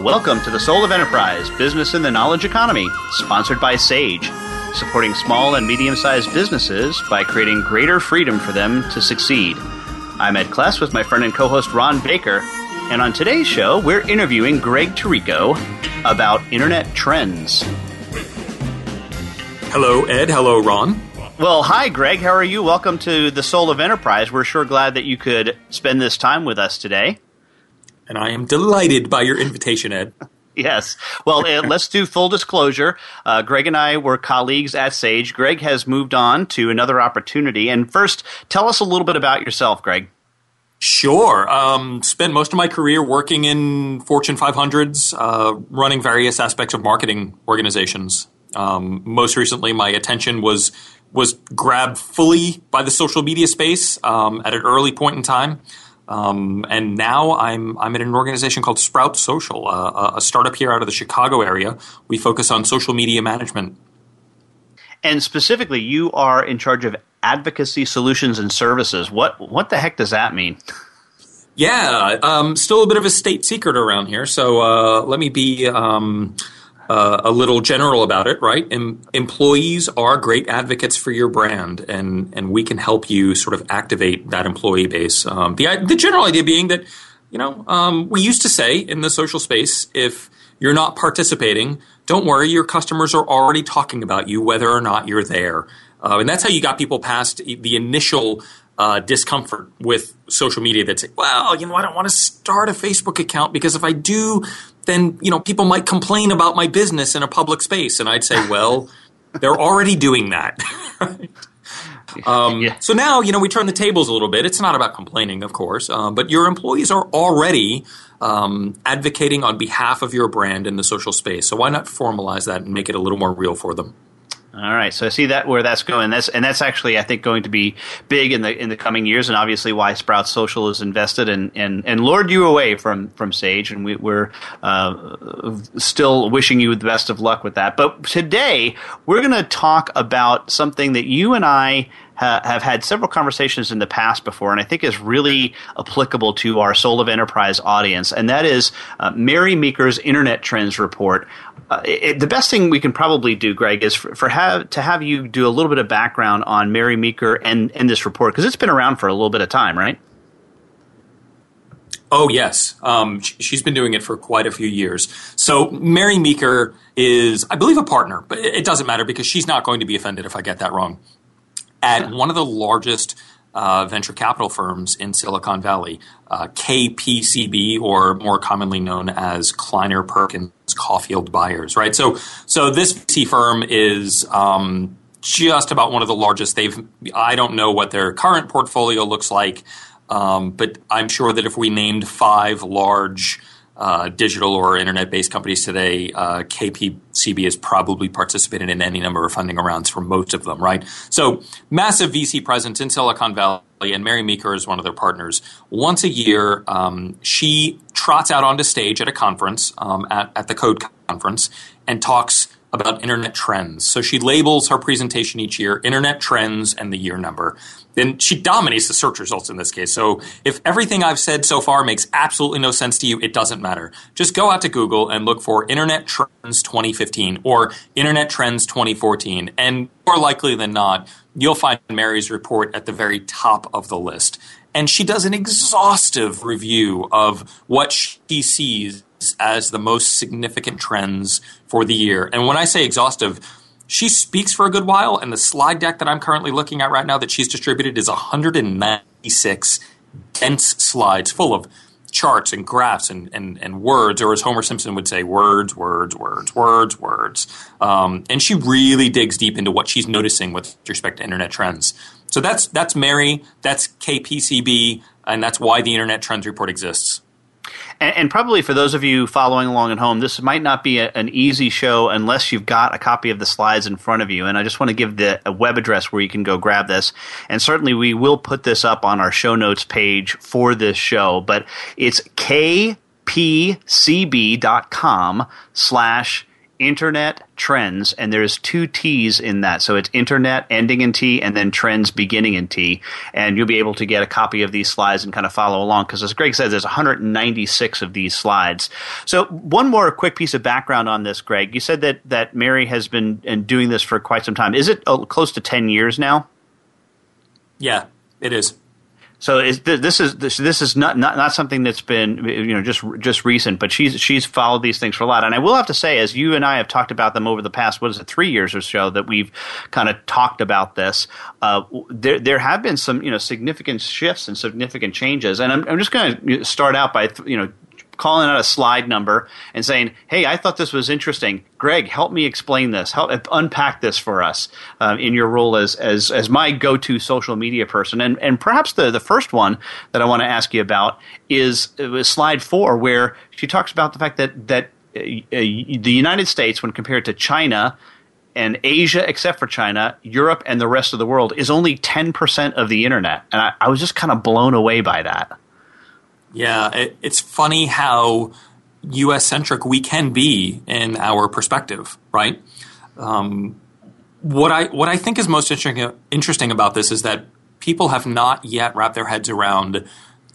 Welcome to the Soul of Enterprise Business in the Knowledge Economy, sponsored by SAGE, supporting small and medium sized businesses by creating greater freedom for them to succeed. I'm Ed Kless with my friend and co host Ron Baker, and on today's show, we're interviewing Greg Tirico about internet trends. Hello, Ed. Hello, Ron. Well, hi, Greg. How are you? Welcome to the Soul of Enterprise. We're sure glad that you could spend this time with us today and I am delighted by your invitation, Ed. Yes. Well, let's do full disclosure. Uh, Greg and I were colleagues at Sage. Greg has moved on to another opportunity. And first, tell us a little bit about yourself, Greg. Sure. Um, spent most of my career working in Fortune 500s, uh, running various aspects of marketing organizations. Um, most recently, my attention was was grabbed fully by the social media space um, at an early point in time. Um, and now I'm I'm at an organization called Sprout Social, uh, a startup here out of the Chicago area. We focus on social media management. And specifically, you are in charge of advocacy solutions and services. What what the heck does that mean? Yeah, um, still a bit of a state secret around here. So uh, let me be um, uh, a little general about it, right? Em- employees are great advocates for your brand, and and we can help you sort of activate that employee base. Um, the the general idea being that you know um, we used to say in the social space if you're not participating, don't worry, your customers are already talking about you whether or not you're there, uh, and that's how you got people past the initial. Uh, discomfort with social media that say, well, you know, I don't want to start a Facebook account because if I do, then you know people might complain about my business in a public space, and I'd say, well, they're already doing that. um, yeah. So now you know we turn the tables a little bit. It's not about complaining, of course, uh, but your employees are already um, advocating on behalf of your brand in the social space. So why not formalize that and make it a little more real for them? All right, so I see that where that's going. That's and that's actually I think going to be big in the in the coming years, and obviously why Sprout Social is invested and and, and lured you away from from Sage, and we, are uh, still wishing you the best of luck with that. But today we're going to talk about something that you and I ha- have had several conversations in the past before, and I think is really applicable to our Soul of Enterprise audience, and that is uh, Mary Meeker's Internet Trends Report. Uh, it, the best thing we can probably do, Greg, is for, for have, to have you do a little bit of background on Mary Meeker and, and this report, because it's been around for a little bit of time, right? Oh yes, um, she's been doing it for quite a few years. So Mary Meeker is, I believe, a partner, but it doesn't matter because she's not going to be offended if I get that wrong at one of the largest uh, venture capital firms in Silicon Valley, uh, KPCB, or more commonly known as Kleiner Perkins Caufield Byers. Right. So, so this VC firm is um, just about one of the largest. They've I don't know what their current portfolio looks like, um, but I'm sure that if we named five large uh, digital or internet based companies today, uh, KPCB has probably participated in any number of funding rounds for most of them, right? So, massive VC presence in Silicon Valley, and Mary Meeker is one of their partners. Once a year, um, she trots out onto stage at a conference, um, at, at the Code Conference, and talks about internet trends. So she labels her presentation each year Internet Trends and the year number. Then she dominates the search results in this case. So if everything I've said so far makes absolutely no sense to you, it doesn't matter. Just go out to Google and look for Internet Trends 2015 or Internet Trends 2014. And more likely than not, you'll find Mary's report at the very top of the list. And she does an exhaustive review of what she sees as the most significant trends for the year. And when I say exhaustive, she speaks for a good while, and the slide deck that I'm currently looking at right now that she's distributed is 196 dense slides full of charts and graphs and, and, and words, or as Homer Simpson would say, words, words, words, words, words. Um, and she really digs deep into what she's noticing with respect to internet trends. So that's that's Mary, that's KPCB, and that's why the Internet Trends Report exists. And, and, probably for those of you following along at home, this might not be a, an easy show unless you've got a copy of the slides in front of you. And I just want to give the web address where you can go grab this. And certainly we will put this up on our show notes page for this show. But it's kpcb.com slash internet trends and there's two t's in that. So it's internet ending in t and then trends beginning in t. And you'll be able to get a copy of these slides and kind of follow along because as greg said, there's 196 of these slides. So one more quick piece of background on this greg. You said that that mary has been doing this for quite some time. Is it oh, close to 10 years now? Yeah it is so this is this, is not, not not something that's been you know just just recent, but she's she's followed these things for a lot. And I will have to say, as you and I have talked about them over the past, what is it, three years or so that we've kind of talked about this. Uh, there there have been some you know significant shifts and significant changes. And I'm I'm just going to start out by you know calling out a slide number and saying, "Hey, I thought this was interesting. Greg, help me explain this. Help unpack this for us um, in your role as as as my go-to social media person." And and perhaps the the first one that I want to ask you about is slide four, where she talks about the fact that that uh, the United States, when compared to China and Asia, except for China, Europe, and the rest of the world, is only 10% of the internet. And I, I was just kind of blown away by that. Yeah, it, it's funny how U.S. centric we can be in our perspective, right? Um, what I what I think is most interesting interesting about this is that people have not yet wrapped their heads around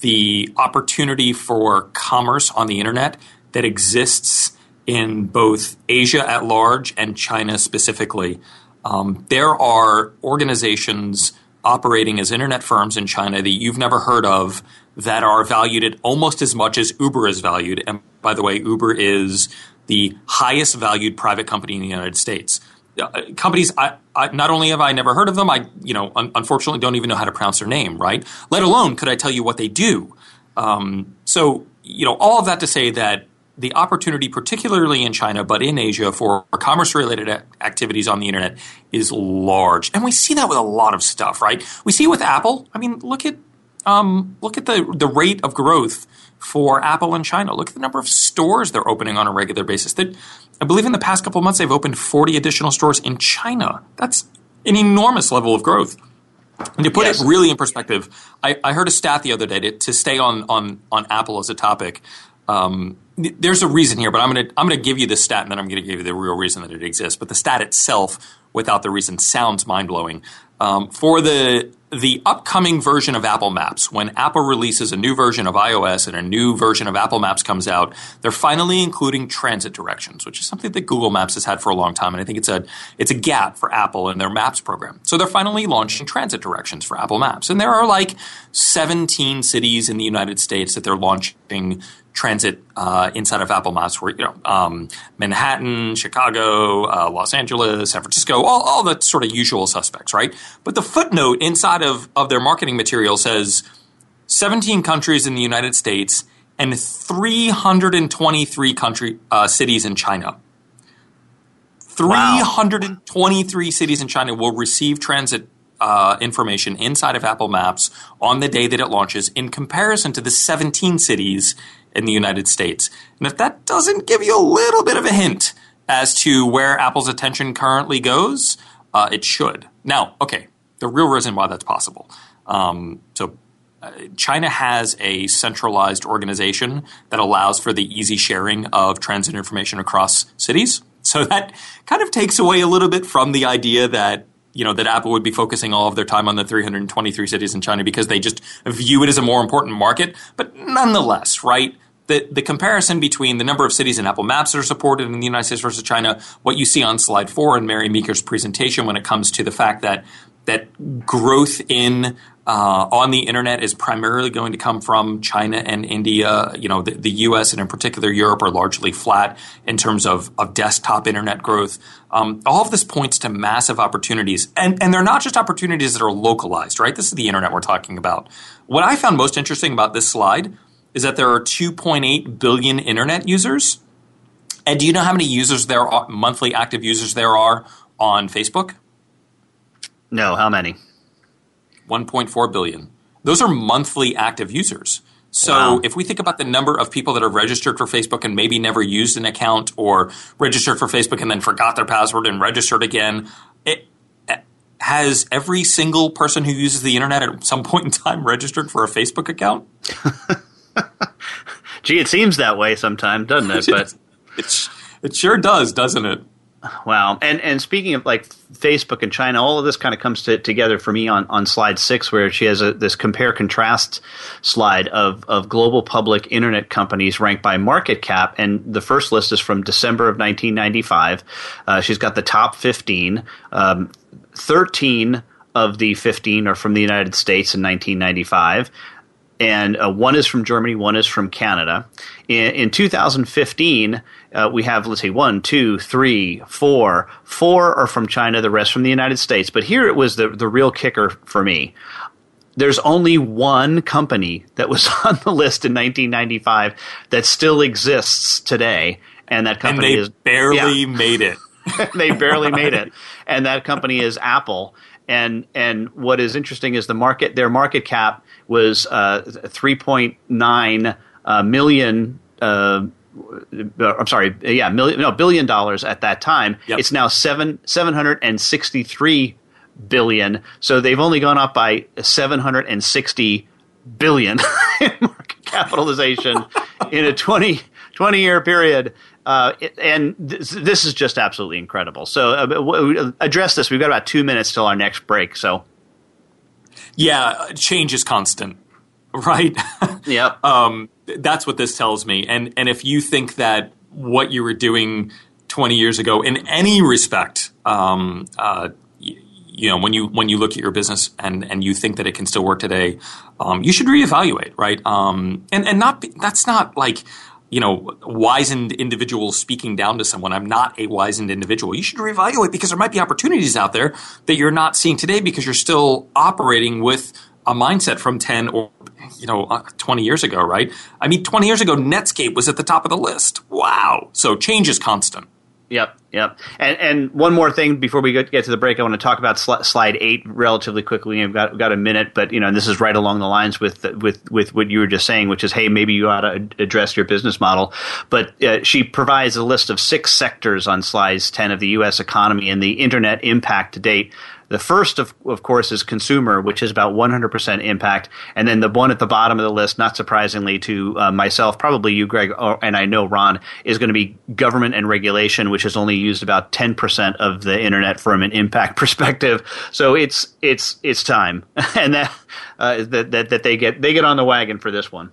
the opportunity for commerce on the internet that exists in both Asia at large and China specifically. Um, there are organizations operating as internet firms in China that you've never heard of that are valued at almost as much as Uber is valued. And by the way, Uber is the highest valued private company in the United States. Uh, companies, I, I, not only have I never heard of them, I you know un- unfortunately don't even know how to pronounce their name, right? Let alone could I tell you what they do. Um, so you know all of that to say that the opportunity, particularly in China, but in Asia, for commerce related activities on the internet is large. And we see that with a lot of stuff, right? We see it with Apple. I mean, look at um, look at the, the rate of growth for Apple in China. Look at the number of stores they're opening on a regular basis. I believe in the past couple of months they've opened 40 additional stores in China. That's an enormous level of growth. And to put yes. it really in perspective, I, I, heard a stat the other day to, to stay on, on, on Apple as a topic. Um, there's a reason here, but I'm going to I'm going to give you the stat, and then I'm going to give you the real reason that it exists. But the stat itself, without the reason, sounds mind blowing. Um, for the the upcoming version of Apple Maps, when Apple releases a new version of iOS and a new version of Apple Maps comes out, they're finally including transit directions, which is something that Google Maps has had for a long time, and I think it's a it's a gap for Apple in their Maps program. So they're finally launching transit directions for Apple Maps, and there are like 17 cities in the United States that they're launching transit uh, inside of Apple Maps, where you know um, Manhattan, Chicago, uh, Los Angeles, San Francisco, all, all the sort of usual suspects, right? But the footnote inside of of their marketing material says 17 countries in the United States and 323 country uh, cities in China. 323 wow. cities in China will receive transit uh, information inside of Apple Maps on the day that it launches in comparison to the 17 cities in the United States. And if that doesn't give you a little bit of a hint as to where Apple's attention currently goes, uh, it should. Now, okay, the real reason why that's possible. Um, so, uh, China has a centralized organization that allows for the easy sharing of transit information across cities. So that kind of takes away a little bit from the idea that you know that Apple would be focusing all of their time on the 323 cities in China because they just view it as a more important market. But nonetheless, right? The, the comparison between the number of cities in Apple Maps that are supported in the United States versus China, what you see on slide four in Mary Meeker's presentation when it comes to the fact that that growth in uh, on the internet is primarily going to come from China and India. You know, the, the, U.S. and in particular Europe are largely flat in terms of, of desktop internet growth. Um, all of this points to massive opportunities, and and they're not just opportunities that are localized, right? This is the internet we're talking about. What I found most interesting about this slide is that there are 2.8 billion internet users. And do you know how many users there are, monthly active users there are on Facebook? No, how many? 1.4 billion. Those are monthly active users. So wow. if we think about the number of people that are registered for Facebook and maybe never used an account or registered for Facebook and then forgot their password and registered again, it, has every single person who uses the internet at some point in time registered for a Facebook account? Gee, it seems that way sometimes, doesn't it? But it, it sure does, doesn't it? Wow. And and speaking of like Facebook and China, all of this kind of comes to, together for me on, on slide six, where she has a, this compare contrast slide of, of global public internet companies ranked by market cap. And the first list is from December of 1995. Uh, she's got the top 15. Um, 13 of the 15 are from the United States in 1995 and uh, one is from Germany, one is from Canada. In, in 2015, uh, we have let's say one, two, three, four. Four are from China, the rest from the United States. But here it was the the real kicker for me. There's only one company that was on the list in 1995 that still exists today, and that company and is barely yeah. made it. they barely made it, and that company is Apple. And and what is interesting is the market their market cap was uh, 3.9 uh, million. Uh, I'm sorry, yeah, million, no, billion dollars at that time. Yep. It's now seven seven hundred and sixty three billion. So they've only gone up by seven hundred and sixty billion in market capitalization in a 20, 20 year period. Uh, and this, this, is just absolutely incredible. So uh, address this. We've got about two minutes till our next break. So yeah, change is constant, right? Yep. um, that's what this tells me. And and if you think that what you were doing 20 years ago, in any respect, um, uh, you know, when you when you look at your business and and you think that it can still work today, um, you should reevaluate, right? Um, and and not be, that's not like you know, wizened individuals speaking down to someone. I'm not a wizened individual. You should reevaluate because there might be opportunities out there that you're not seeing today because you're still operating with a mindset from 10 or you know uh, 20 years ago right i mean 20 years ago netscape was at the top of the list wow so change is constant Yep, yep. And and one more thing before we get, to the break, I want to talk about sl- slide eight relatively quickly. We've got got a minute, but you know, and this is right along the lines with with with what you were just saying, which is, hey, maybe you ought to address your business model. But uh, she provides a list of six sectors on slides ten of the U.S. economy and the internet impact to date. The first, of, of course, is consumer, which is about 100% impact. And then the one at the bottom of the list, not surprisingly to uh, myself, probably you, Greg, or, and I know Ron, is going to be government and regulation, which has only used about 10% of the internet from an impact perspective. So it's, it's, it's time. and that, uh, that, that, that they get, they get on the wagon for this one.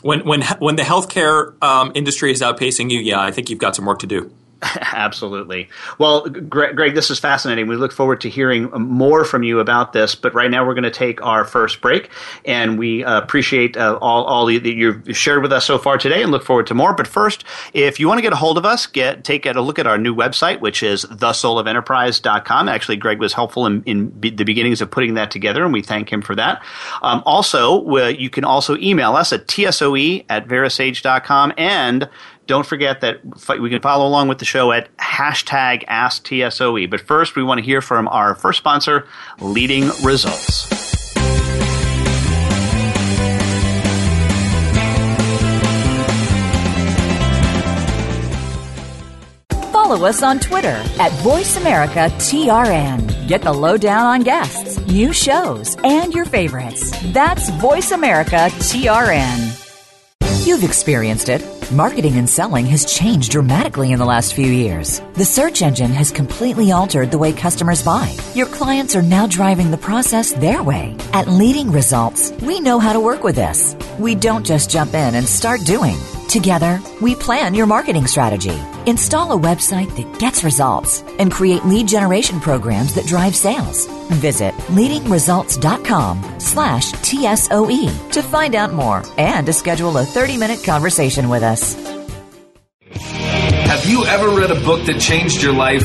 When, when, when the healthcare um, industry is outpacing you, yeah, I think you've got some work to do. Absolutely. Well, Greg, this is fascinating. We look forward to hearing more from you about this. But right now, we're going to take our first break, and we uh, appreciate uh, all, all that you've shared with us so far today, and look forward to more. But first, if you want to get a hold of us, get take a look at our new website, which is thesoulofenterprise.com. Actually, Greg was helpful in, in the beginnings of putting that together, and we thank him for that. Um, also, uh, you can also email us at tsoe at verasage.com and don't forget that we can follow along with the show at hashtag AskTSOE. But first, we want to hear from our first sponsor, Leading Results. Follow us on Twitter at VoiceAmericaTRN. Get the lowdown on guests, new shows, and your favorites. That's VoiceAmericaTRN. You've experienced it. Marketing and selling has changed dramatically in the last few years. The search engine has completely altered the way customers buy. Your clients are now driving the process their way. At Leading Results, we know how to work with this. We don't just jump in and start doing. Together, we plan your marketing strategy, install a website that gets results, and create lead generation programs that drive sales. Visit leadingresults.com slash TSOE to find out more and to schedule a 30-minute conversation with us. Have you ever read a book that changed your life?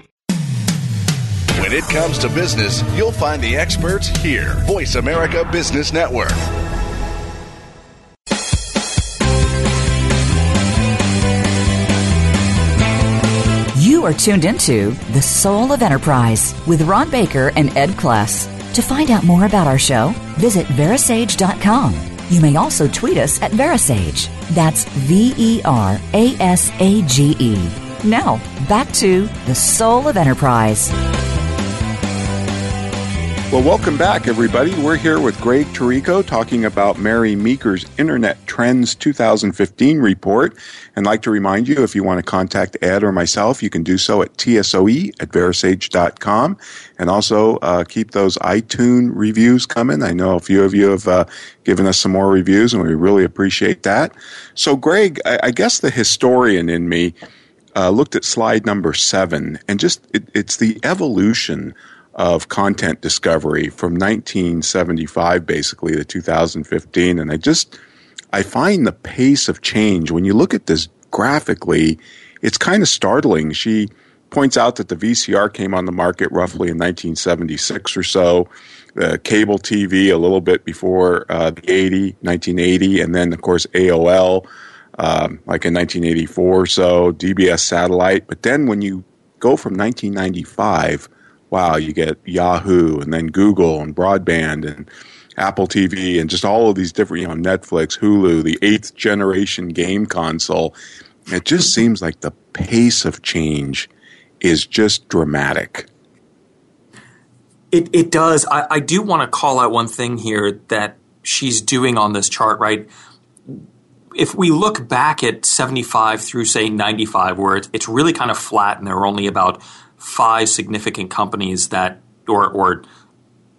When it comes to business, you'll find the experts here. Voice America Business Network. You are tuned into The Soul of Enterprise with Ron Baker and Ed Kless. To find out more about our show, visit verasage.com. You may also tweet us at Verasage. That's V E R A S A G E. Now, back to The Soul of Enterprise. Well, welcome back, everybody. We're here with Greg Tirico talking about Mary Meeker's Internet Trends 2015 report. And like to remind you, if you want to contact Ed or myself, you can do so at tsoe at verasage.com. And also uh, keep those iTunes reviews coming. I know a few of you have uh, given us some more reviews, and we really appreciate that. So, Greg, I, I guess the historian in me uh, looked at slide number seven, and just it, it's the evolution of content discovery from 1975 basically to 2015 and i just i find the pace of change when you look at this graphically it's kind of startling. She points out that the vcr came on the market roughly in 1976 or so. The cable tv a little bit before uh, the 80 1980 and then of course aol um, like in 1984 or so dbs satellite. But then when you go from 1995 wow, you get Yahoo and then Google and broadband and Apple TV and just all of these different, you know, Netflix, Hulu, the eighth generation game console. It just seems like the pace of change is just dramatic. It, it does. I, I do want to call out one thing here that she's doing on this chart, right? If we look back at 75 through, say, 95, where it's, it's really kind of flat and there are only about five significant companies that, or, or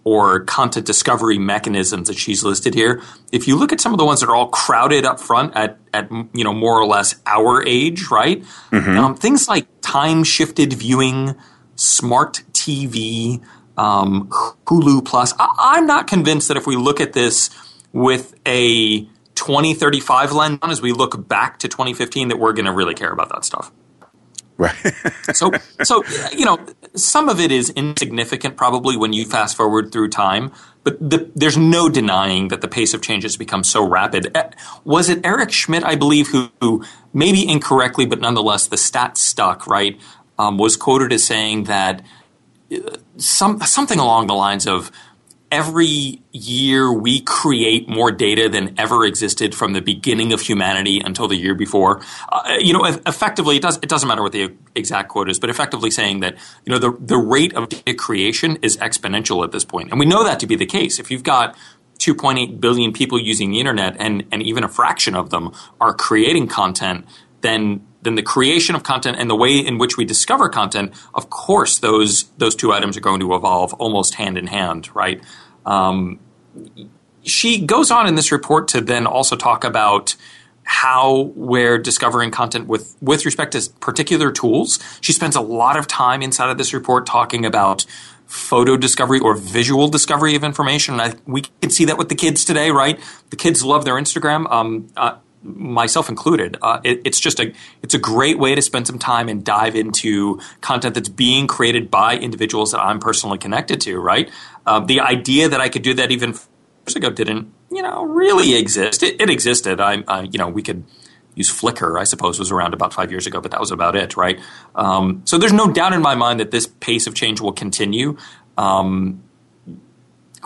or content discovery mechanisms that she's listed here. If you look at some of the ones that are all crowded up front at, at you know more or less our age, right? Mm-hmm. Um, things like time shifted viewing, smart TV, um, Hulu Plus. I, am not convinced that if we look at this with a 2035 lens as we look back to 2015 that we're going to really care about that stuff. Right. so, so you know, some of it is insignificant probably when you fast forward through time, but the, there's no denying that the pace of change has become so rapid. Eh, was it Eric Schmidt, I believe, who, who maybe incorrectly, but nonetheless the stat stuck, right, um, was quoted as saying that uh, some something along the lines of every year we create more data than ever existed from the beginning of humanity until the year before. Uh, you know, effectively, it, does, it doesn't matter what the exact quote is, but effectively saying that, you know, the, the rate of data creation is exponential at this point. And we know that to be the case. If you've got 2.8 billion people using the internet and, and even a fraction of them are creating content, then then the creation of content and the way in which we discover content, of course, those those two items are going to evolve almost hand in hand, right? Um, she goes on in this report to then also talk about how we're discovering content with with respect to particular tools. She spends a lot of time inside of this report talking about photo discovery or visual discovery of information. I, we can see that with the kids today, right? The kids love their Instagram. Um, uh, myself included. Uh, it, it's just a it's a great way to spend some time and dive into content that's being created by individuals that I'm personally connected to. Right, uh, the idea that I could do that even years ago didn't you know really exist. It, it existed. I, I, you know we could use Flickr. I suppose was around about five years ago, but that was about it. Right. Um, so there's no doubt in my mind that this pace of change will continue. Um,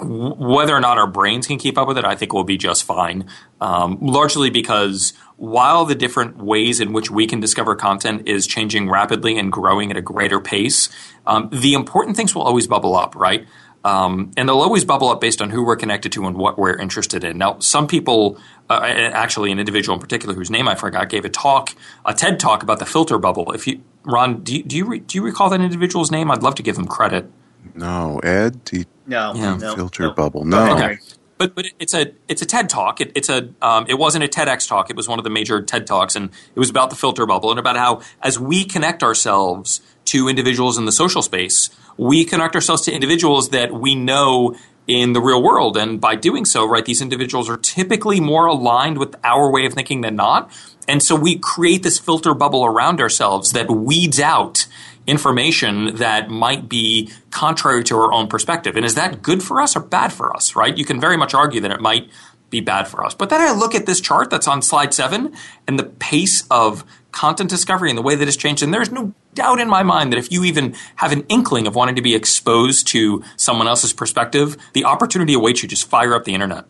whether or not our brains can keep up with it, I think we'll be just fine. Um, largely because while the different ways in which we can discover content is changing rapidly and growing at a greater pace, um, the important things will always bubble up, right? Um, and they'll always bubble up based on who we're connected to and what we're interested in. Now, some people, uh, actually, an individual in particular whose name I forgot, gave a talk, a TED talk about the filter bubble. If you, Ron, do you do you, re, do you recall that individual's name? I'd love to give him credit. No, Ed. He, no, yeah. no, filter no. bubble. No. Okay. But but it's a it's a TED talk. It, it's a um, it wasn't a TEDx talk. It was one of the major TED talks, and it was about the filter bubble and about how as we connect ourselves to individuals in the social space, we connect ourselves to individuals that we know in the real world, and by doing so, right, these individuals are typically more aligned with our way of thinking than not, and so we create this filter bubble around ourselves that weeds out information that might be contrary to our own perspective. And is that good for us or bad for us, right? You can very much argue that it might be bad for us. But then I look at this chart that's on slide seven and the pace of content discovery and the way that it's changed. And there's no doubt in my mind that if you even have an inkling of wanting to be exposed to someone else's perspective, the opportunity awaits you. Just fire up the internet.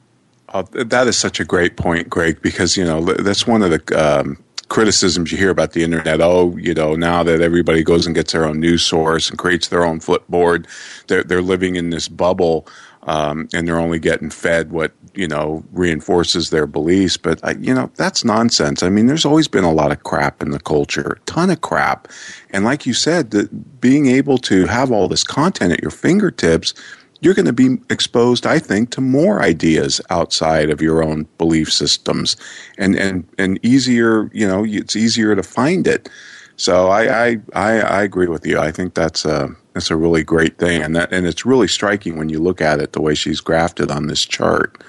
Oh, that is such a great point, Greg, because, you know, that's one of the um, criticisms you hear about the internet. Oh, you know, now that everybody goes and gets their own news source and creates their own Flipboard, they're, they're living in this bubble. Um, and they're only getting fed what you know reinforces their beliefs. But uh, you know that's nonsense. I mean, there's always been a lot of crap in the culture, a ton of crap, and like you said, that being able to have all this content at your fingertips, you're going to be exposed, I think, to more ideas outside of your own belief systems, and and and easier. You know, it's easier to find it. So I I I, I agree with you. I think that's a that's a really great thing, and that and it's really striking when you look at it the way she's grafted on this chart.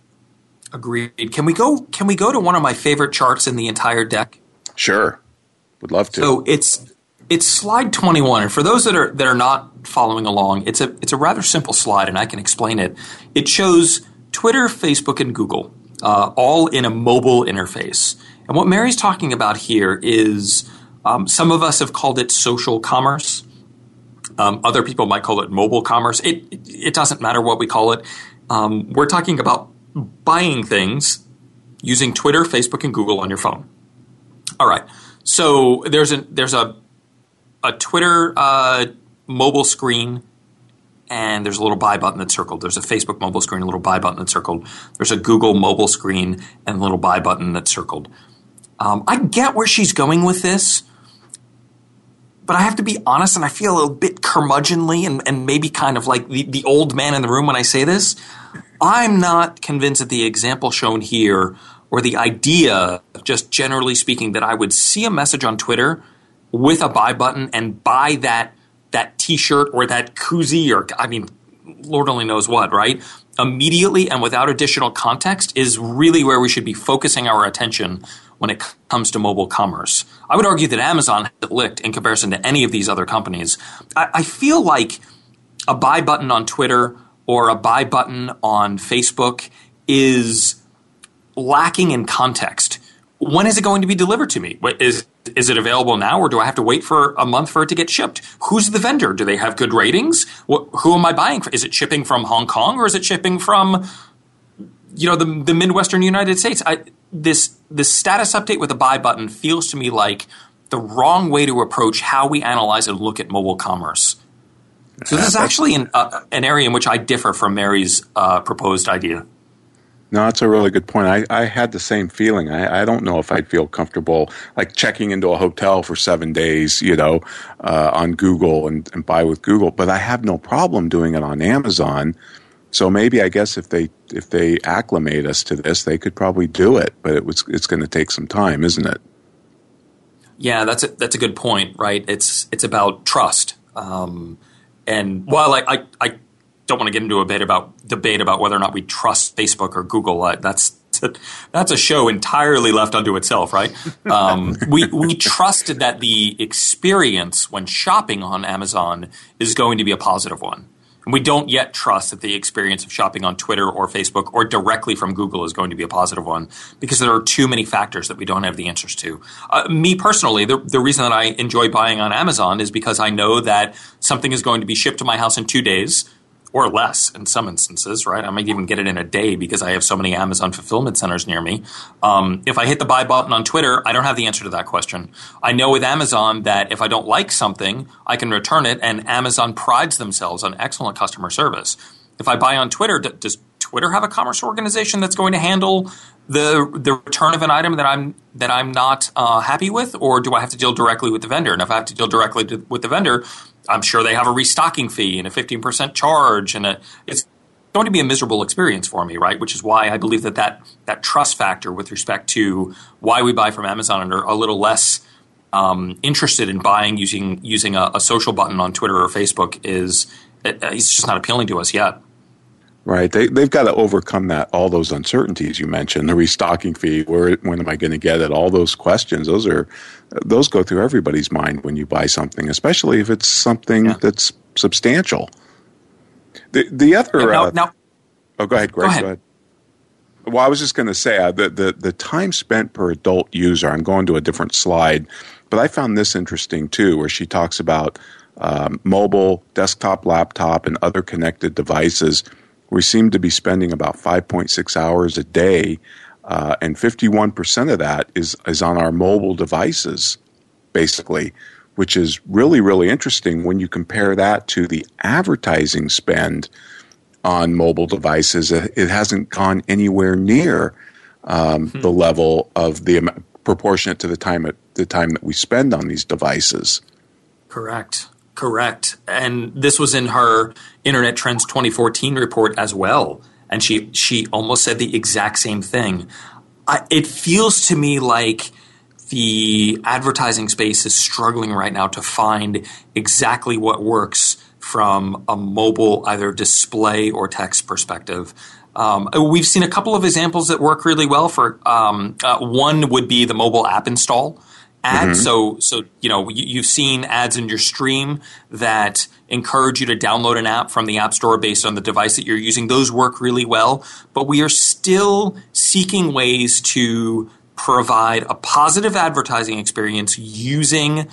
Agreed. Can we go? Can we go to one of my favorite charts in the entire deck? Sure, would love to. So it's it's slide 21 and for those that are that are not following along it's a it's a rather simple slide and i can explain it. It shows twitter facebook and google uh, all in a mobile interface. And what mary's talking about here is um, some of us have called it social commerce. Um, other people might call it mobile commerce. It, it, doesn't matter what we call it. Um, we're talking about buying things using twitter facebook and google on your phone. All right. So there's a there's a a Twitter uh, mobile screen, and there's a little buy button that's circled. There's a Facebook mobile screen, a little buy button that's circled. There's a Google mobile screen, and a little buy button that's circled. Um, I get where she's going with this, but I have to be honest, and I feel a bit curmudgeonly and, and maybe kind of like the, the old man in the room when I say this. I'm not convinced that the example shown here or the idea, just generally speaking, that I would see a message on Twitter – with a buy button and buy that that t-shirt or that koozie or I mean Lord only knows what, right? Immediately and without additional context is really where we should be focusing our attention when it comes to mobile commerce. I would argue that Amazon has it licked in comparison to any of these other companies. I, I feel like a buy button on Twitter or a buy button on Facebook is lacking in context. When is it going to be delivered to me? Is is it available now or do I have to wait for a month for it to get shipped? Who's the vendor? Do they have good ratings? What, who am I buying from? Is it shipping from Hong Kong or is it shipping from you know the, the Midwestern United States? I, this this status update with a buy button feels to me like the wrong way to approach how we analyze and look at mobile commerce. So this is actually an, uh, an area in which I differ from Mary's uh, proposed idea. No, that's a really good point. I, I had the same feeling. I, I don't know if I'd feel comfortable like checking into a hotel for seven days, you know, uh, on Google and, and buy with Google, but I have no problem doing it on Amazon. So maybe I guess if they if they acclimate us to this, they could probably do it, but it was it's going to take some time, isn't it? Yeah, that's a, that's a good point, right? It's it's about trust. Um, and while I, I, I don't want to get into a debate about debate about whether or not we trust Facebook or Google. Uh, that's that's a show entirely left unto itself, right? Um, we we trusted that the experience when shopping on Amazon is going to be a positive one. And we don't yet trust that the experience of shopping on Twitter or Facebook or directly from Google is going to be a positive one because there are too many factors that we don't have the answers to. Uh, me personally, the, the reason that I enjoy buying on Amazon is because I know that something is going to be shipped to my house in two days or less in some instances, right? I might even get it in a day because I have so many Amazon fulfillment centers near me. Um, if I hit the buy button on Twitter, I don't have the answer to that question. I know with Amazon that if I don't like something, I can return it, and Amazon prides themselves on excellent customer service. If I buy on Twitter, does Twitter have a commerce organization that's going to handle the the return of an item that I'm that I'm not uh, happy with, or do I have to deal directly with the vendor? And if I have to deal directly to, with the vendor, I'm sure they have a restocking fee and a 15% charge, and a, it's going to be a miserable experience for me, right? Which is why I believe that that, that trust factor with respect to why we buy from Amazon and are a little less um, interested in buying using using a, a, social button on Twitter or Facebook is it's just not appealing to us yet. Right. They, they've got to overcome that, all those uncertainties you mentioned, the restocking fee, where, when am I going to get it? All those questions, those are, those go through everybody's mind when you buy something, especially if it's something yeah. that's substantial. The, the other, no, uh, now, oh, go ahead, Greg, go ahead. Go ahead. Well, I was just going to say uh, the, the, the time spent per adult user, I'm going to a different slide, but I found this interesting too, where she talks about um, mobile, desktop, laptop, and other connected devices – we seem to be spending about 5.6 hours a day, uh, and 51% of that is, is on our mobile devices, basically, which is really, really interesting when you compare that to the advertising spend on mobile devices. It hasn't gone anywhere near um, hmm. the level of the proportionate to the time at the time that we spend on these devices. Correct. Correct. And this was in her Internet Trends 2014 report as well. And she, she almost said the exact same thing. I, it feels to me like the advertising space is struggling right now to find exactly what works from a mobile, either display or text perspective. Um, we've seen a couple of examples that work really well. For um, uh, one would be the mobile app install ads. Mm-hmm. So, so you know, you, have seen ads in your stream that encourage you to download an app from the App Store based on the device that you're using. Those work really well, but we are still seeking ways to provide a positive advertising experience using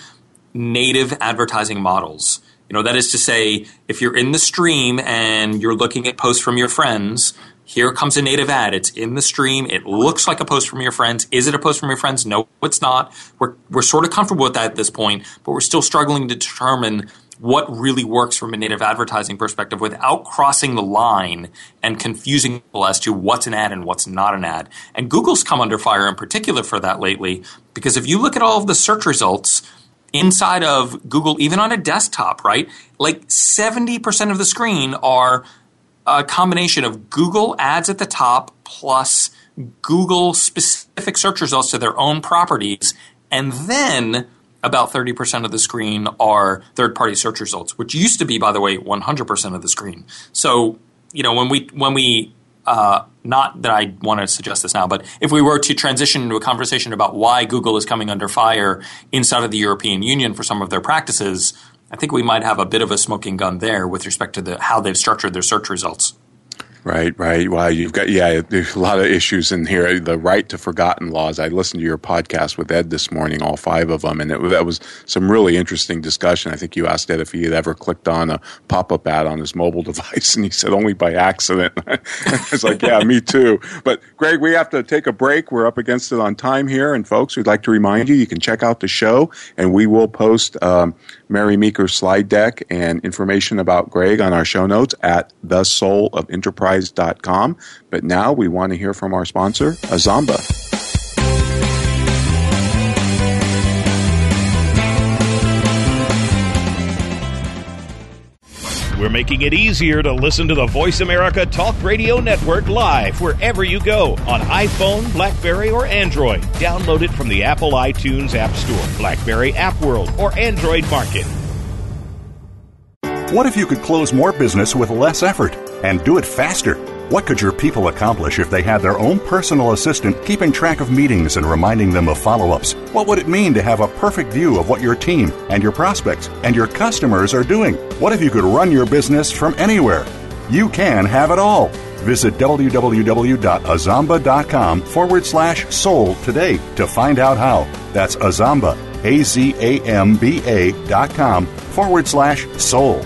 native advertising models. You know, that is to say, if you're in the stream and you're looking at posts from your friends, here comes a native ad. It's in the stream. It looks like a post from your friends. Is it a post from your friends? No, it's not. We're, we're sort of comfortable with that at this point, but we're still struggling to determine what really works from a native advertising perspective without crossing the line and confusing people as to what's an ad and what's not an ad. And Google's come under fire in particular for that lately because if you look at all of the search results, inside of Google, even on a desktop, right? Like 70% of the screen are a combination of Google ads at the top plus Google specific search results to their own properties, and then about 30% of the screen are third party search results, which used to be, by the way, 100% of the screen. So, you know, when we, when we, uh, not that I want to suggest this now, but if we were to transition into a conversation about why Google is coming under fire inside of the European Union for some of their practices, I think we might have a bit of a smoking gun there with respect to the, how they've structured their search results. Right, right. Wow, you've got yeah, there's a lot of issues in here. The right to forgotten laws. I listened to your podcast with Ed this morning, all five of them, and it, that was some really interesting discussion. I think you asked Ed if he had ever clicked on a pop-up ad on his mobile device, and he said only by accident. I was like, yeah, me too. But Greg, we have to take a break. We're up against it on time here, and folks, we'd like to remind you you can check out the show, and we will post um, Mary Meeker's slide deck and information about Greg on our show notes at the soul of enterprise.com. But now we want to hear from our sponsor, Azamba. We're making it easier to listen to the Voice America Talk Radio Network live wherever you go on iPhone, Blackberry, or Android. Download it from the Apple iTunes App Store, Blackberry App World, or Android Market. What if you could close more business with less effort and do it faster? What could your people accomplish if they had their own personal assistant keeping track of meetings and reminding them of follow ups? What would it mean to have a perfect view of what your team and your prospects and your customers are doing? What if you could run your business from anywhere? You can have it all. Visit www.azamba.com forward slash soul today to find out how. That's Azamba, A Z A M B A dot com forward slash soul.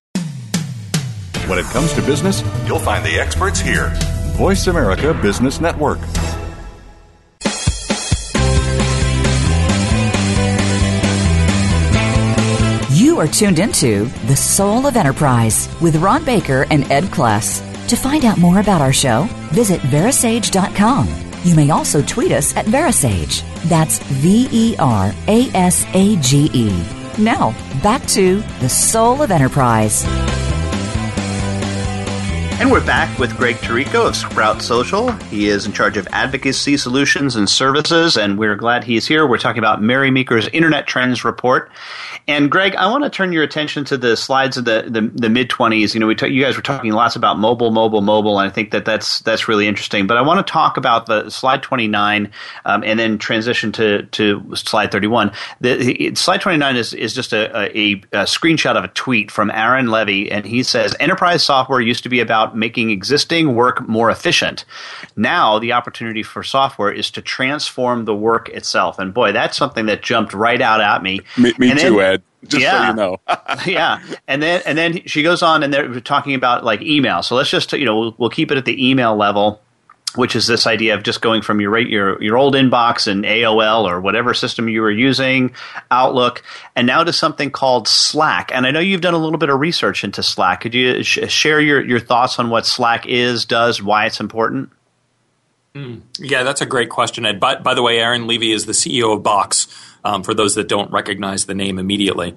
When it comes to business, you'll find the experts here. Voice America Business Network. You are tuned into The Soul of Enterprise with Ron Baker and Ed Kless. To find out more about our show, visit Verasage.com. You may also tweet us at Verasage. That's V E R A S A G E. Now, back to The Soul of Enterprise. And we're back with Greg Tirico of Sprout Social. He is in charge of advocacy solutions and services, and we're glad he's here. We're talking about Mary Meeker's Internet Trends Report. And Greg, I want to turn your attention to the slides of the, the, the mid 20s. You know, we t- you guys were talking lots about mobile, mobile, mobile, and I think that that's, that's really interesting. But I want to talk about the slide 29 um, and then transition to, to slide 31. The, slide 29 is, is just a, a, a screenshot of a tweet from Aaron Levie, and he says Enterprise software used to be about making existing work more efficient. Now, the opportunity for software is to transform the work itself. And boy, that's something that jumped right out at me. Me, me And too, Ed. Just yeah. so you know. yeah, and then and then she goes on, and they're talking about like email. So let's just you know we'll, we'll keep it at the email level, which is this idea of just going from your your your old inbox and AOL or whatever system you were using, Outlook, and now to something called Slack. And I know you've done a little bit of research into Slack. Could you sh- share your your thoughts on what Slack is, does, why it's important? Yeah, that's a great question, Ed. By, by the way, Aaron Levie is the CEO of Box, um, for those that don't recognize the name immediately.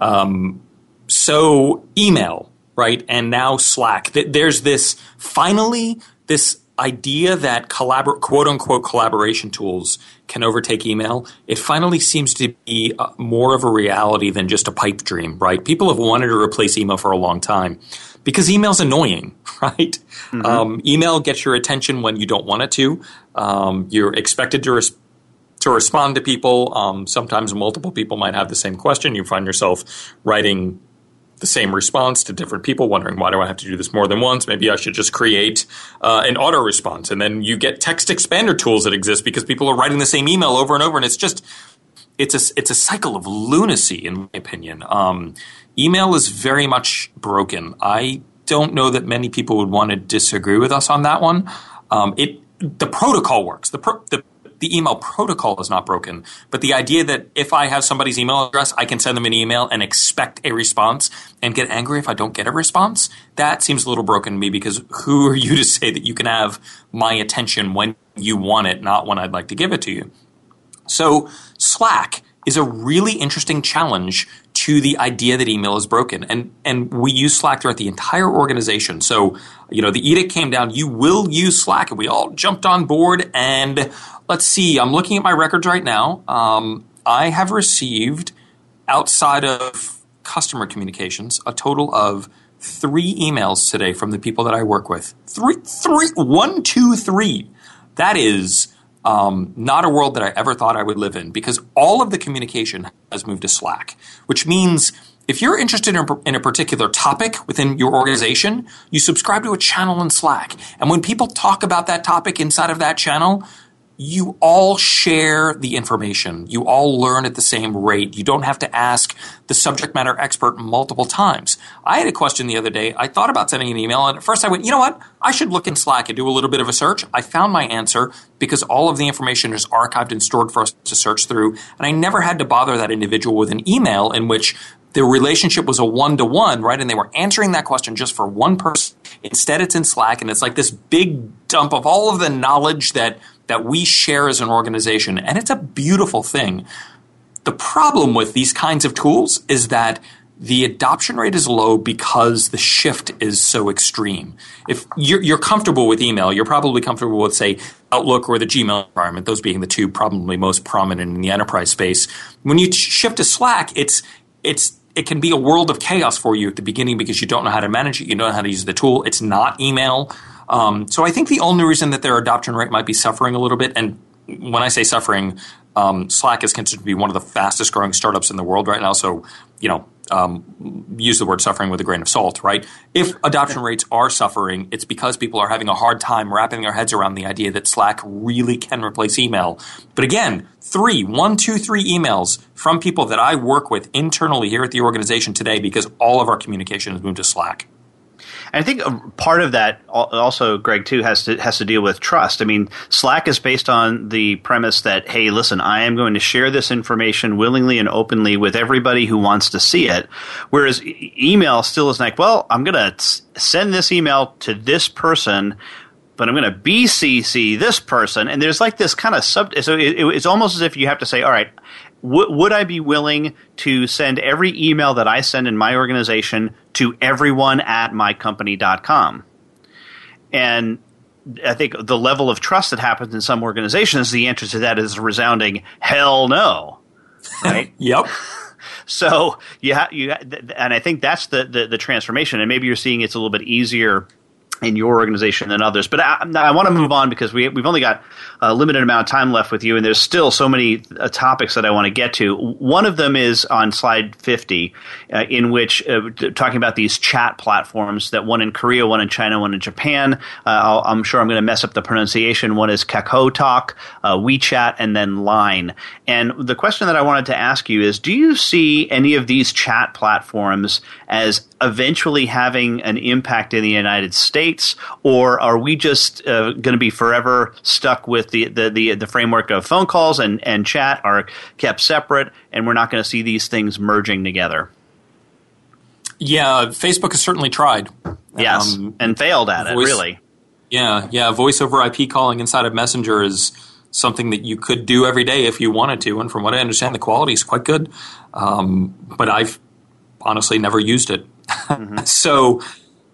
Um, so, email, right? And now Slack. Th- There's this, finally, this idea that collabor- quote unquote collaboration tools can overtake email. It finally seems to be uh, more of a reality than just a pipe dream, right? People have wanted to replace email for a long time because email's annoying, right? Um, email gets your attention when you don't want it to. Um, you're expected to res- to respond to people. Um, sometimes multiple people might have the same question. You find yourself writing the same response to different people, wondering why do I have to do this more than once? Maybe I should just create uh, an auto response, and then you get text expander tools that exist because people are writing the same email over and over, and it's just it's a it's a cycle of lunacy, in my opinion. Um, email is very much broken. I don't know that many people would want to disagree with us on that one. Um, it the protocol works. The, pro, the the email protocol is not broken, but the idea that if I have somebody's email address, I can send them an email and expect a response and get angry if I don't get a response, that seems a little broken to me because who are you to say that you can have my attention when you want it, not when I'd like to give it to you? So Slack is a really interesting challenge to the idea that email is broken. And and we use Slack throughout the entire organization. So, you know, the edict came down, you will use Slack, and we all jumped on board. And let's see, I'm looking at my records right now. Um, I have received outside of customer communications a total of three emails today from the people that I work with. Three, three, one, two, three. That is um, not a world that I ever thought I would live in because all of the communication has moved to Slack, which means if you're interested in, in a particular topic within your organization, you subscribe to a channel in Slack. And when people talk about that topic inside of that channel, you all share the information. You all learn at the same rate. You don't have to ask the subject matter expert multiple times. I had a question the other day. I thought about sending an email, and at first I went, you know what? I should look in Slack and do a little bit of a search. I found my answer because all of the information is archived and stored for us to search through, and I never had to bother that individual with an email in which the relationship was a one to one, right? And they were answering that question just for one person. Instead, it's in Slack, and it's like this big dump of all of the knowledge that that we share as an organization, and it's a beautiful thing. The problem with these kinds of tools is that the adoption rate is low because the shift is so extreme. If you're, you're, comfortable with email, you're probably comfortable with, say, Outlook or the Gmail environment, those being the two probably most prominent in the enterprise space. When you shift to Slack, it's it's it can be a world of chaos for you at the beginning because you don't know how to manage it, you don't know how to use the tool. It's not email. Um, so I think the only reason that their adoption rate might be suffering a little bit, and when I say suffering, um, Slack is considered to be one of the fastest growing startups in the world right now. So, you know, um, use the word suffering with a grain of salt, right? If adoption rates are suffering, it's because people are having a hard time wrapping their heads around the idea that Slack really can replace email. But again, three, one, two, three emails from people that I work with internally here at the organization today because all of our communication has moved to Slack. And I think uh, part of that also, Greg, too, has to has to deal with trust. I mean, Slack is based on the premise that, hey, listen, I am going to share this information willingly and openly with everybody who wants to see it. Whereas email still is like, well, I'm going to send this email to this person but I'm going to BCC this person, and there's like this kind of sub. So it, it's almost as if you have to say, all right, w- would I be willing to send every email that I send in my organization to everyone at mycompany.com? And I think the level of trust that happens in some organizations, the answer to that is a resounding hell no. Right? yep. So you have you, and I think that's the, the the transformation. And maybe you're seeing it's a little bit easier in your organization than others. But I, I, want to move on because we, we've only got a limited amount of time left with you, and there's still so many uh, topics that I want to get to. One of them is on slide 50, uh, in which uh, talking about these chat platforms that one in Korea, one in China, one in Japan. Uh, i am sure I'm going to mess up the pronunciation. One is Kakao Talk, uh, WeChat, and then Line. And the question that I wanted to ask you is do you see any of these chat platforms as eventually having an impact in the United States, or are we just uh, going to be forever stuck with the, the, the, the, framework of phone calls and, and chat are kept separate, and we're not going to see these things merging together? Yeah, Facebook has certainly tried. Yes, um, and failed at voice, it, really. Yeah, yeah. Voice over IP calling inside of Messenger is something that you could do every day if you wanted to. And from what I understand, the quality is quite good. Um, but I've honestly never used it. Mm-hmm. so